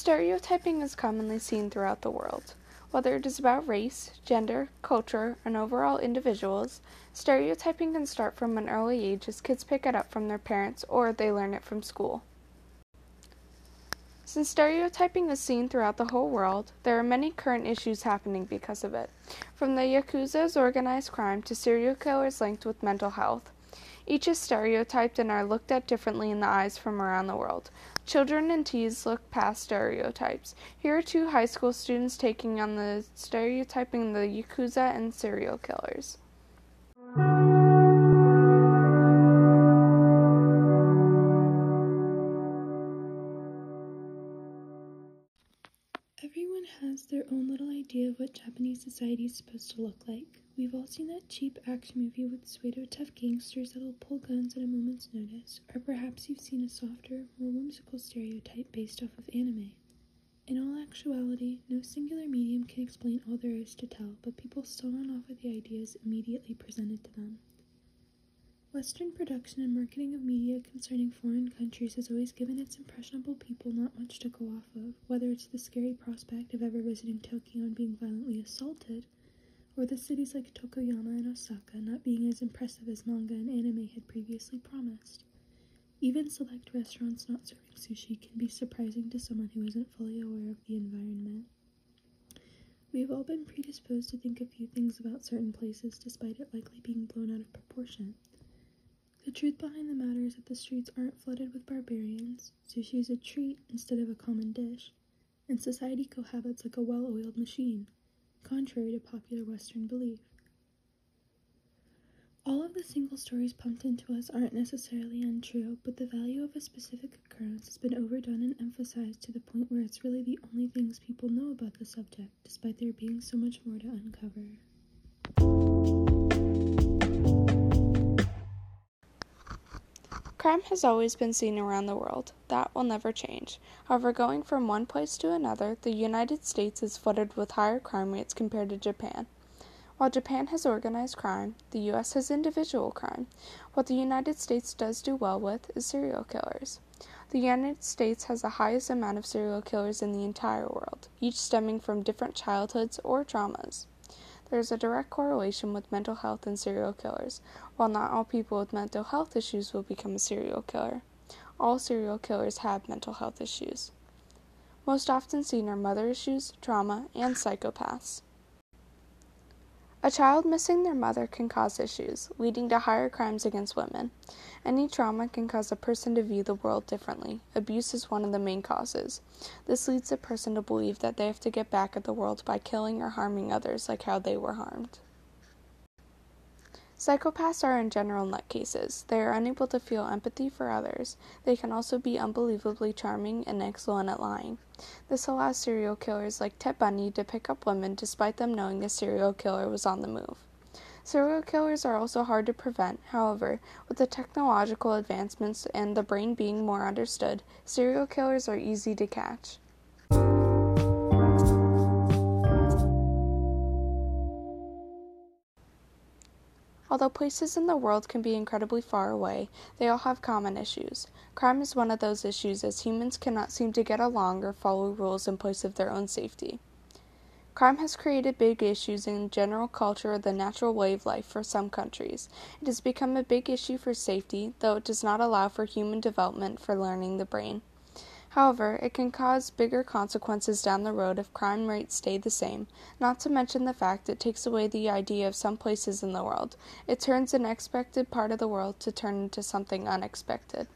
Stereotyping is commonly seen throughout the world. Whether it is about race, gender, culture, and overall individuals, stereotyping can start from an early age as kids pick it up from their parents or they learn it from school. Since stereotyping is seen throughout the whole world, there are many current issues happening because of it, from the Yakuza's organized crime to serial killers linked with mental health. Each is stereotyped and are looked at differently in the eyes from around the world. Children and teens look past stereotypes. Here are two high school students taking on the stereotyping of the Yakuza and serial killers. Everyone has their own little idea of what Japanese society is supposed to look like. We've all seen that cheap action movie with pseudo tough gangsters that'll pull guns at a moment's notice, or perhaps you've seen a softer, more whimsical stereotype based off of anime. In all actuality, no singular medium can explain all there is to tell, but people still run off with the ideas immediately presented to them. Western production and marketing of media concerning foreign countries has always given its impressionable people not much to go off of, whether it's the scary prospect of ever visiting Tokyo and being violently assaulted, or the cities like Tokoyama and Osaka not being as impressive as manga and anime had previously promised. Even select restaurants not serving sushi can be surprising to someone who isn't fully aware of the environment. We've all been predisposed to think a few things about certain places despite it likely being blown out of proportion. The truth behind the matter is that the streets aren't flooded with barbarians, sushi is a treat instead of a common dish, and society cohabits like a well oiled machine, contrary to popular Western belief. All of the single stories pumped into us aren't necessarily untrue, but the value of a specific occurrence has been overdone and emphasized to the point where it's really the only things people know about the subject, despite there being so much more to uncover. Crime has always been seen around the world. That will never change. However, going from one place to another, the United States is flooded with higher crime rates compared to Japan. While Japan has organized crime, the US has individual crime. What the United States does do well with is serial killers. The United States has the highest amount of serial killers in the entire world, each stemming from different childhoods or traumas. There is a direct correlation with mental health and serial killers. While not all people with mental health issues will become a serial killer, all serial killers have mental health issues. Most often seen are mother issues, trauma, and psychopaths. A child missing their mother can cause issues, leading to higher crimes against women. Any trauma can cause a person to view the world differently. Abuse is one of the main causes. This leads a person to believe that they have to get back at the world by killing or harming others like how they were harmed. Psychopaths are in general nutcases. They are unable to feel empathy for others. They can also be unbelievably charming and excellent at lying. This allows serial killers like Ted Bundy to pick up women despite them knowing the serial killer was on the move. Serial killers are also hard to prevent. However, with the technological advancements and the brain being more understood, serial killers are easy to catch. Although places in the world can be incredibly far away, they all have common issues. Crime is one of those issues as humans cannot seem to get along or follow rules in place of their own safety. Crime has created big issues in general culture or the natural way of life for some countries. It has become a big issue for safety, though it does not allow for human development for learning the brain. However, it can cause bigger consequences down the road if crime rates stay the same, not to mention the fact it takes away the idea of some places in the world. It turns an expected part of the world to turn into something unexpected.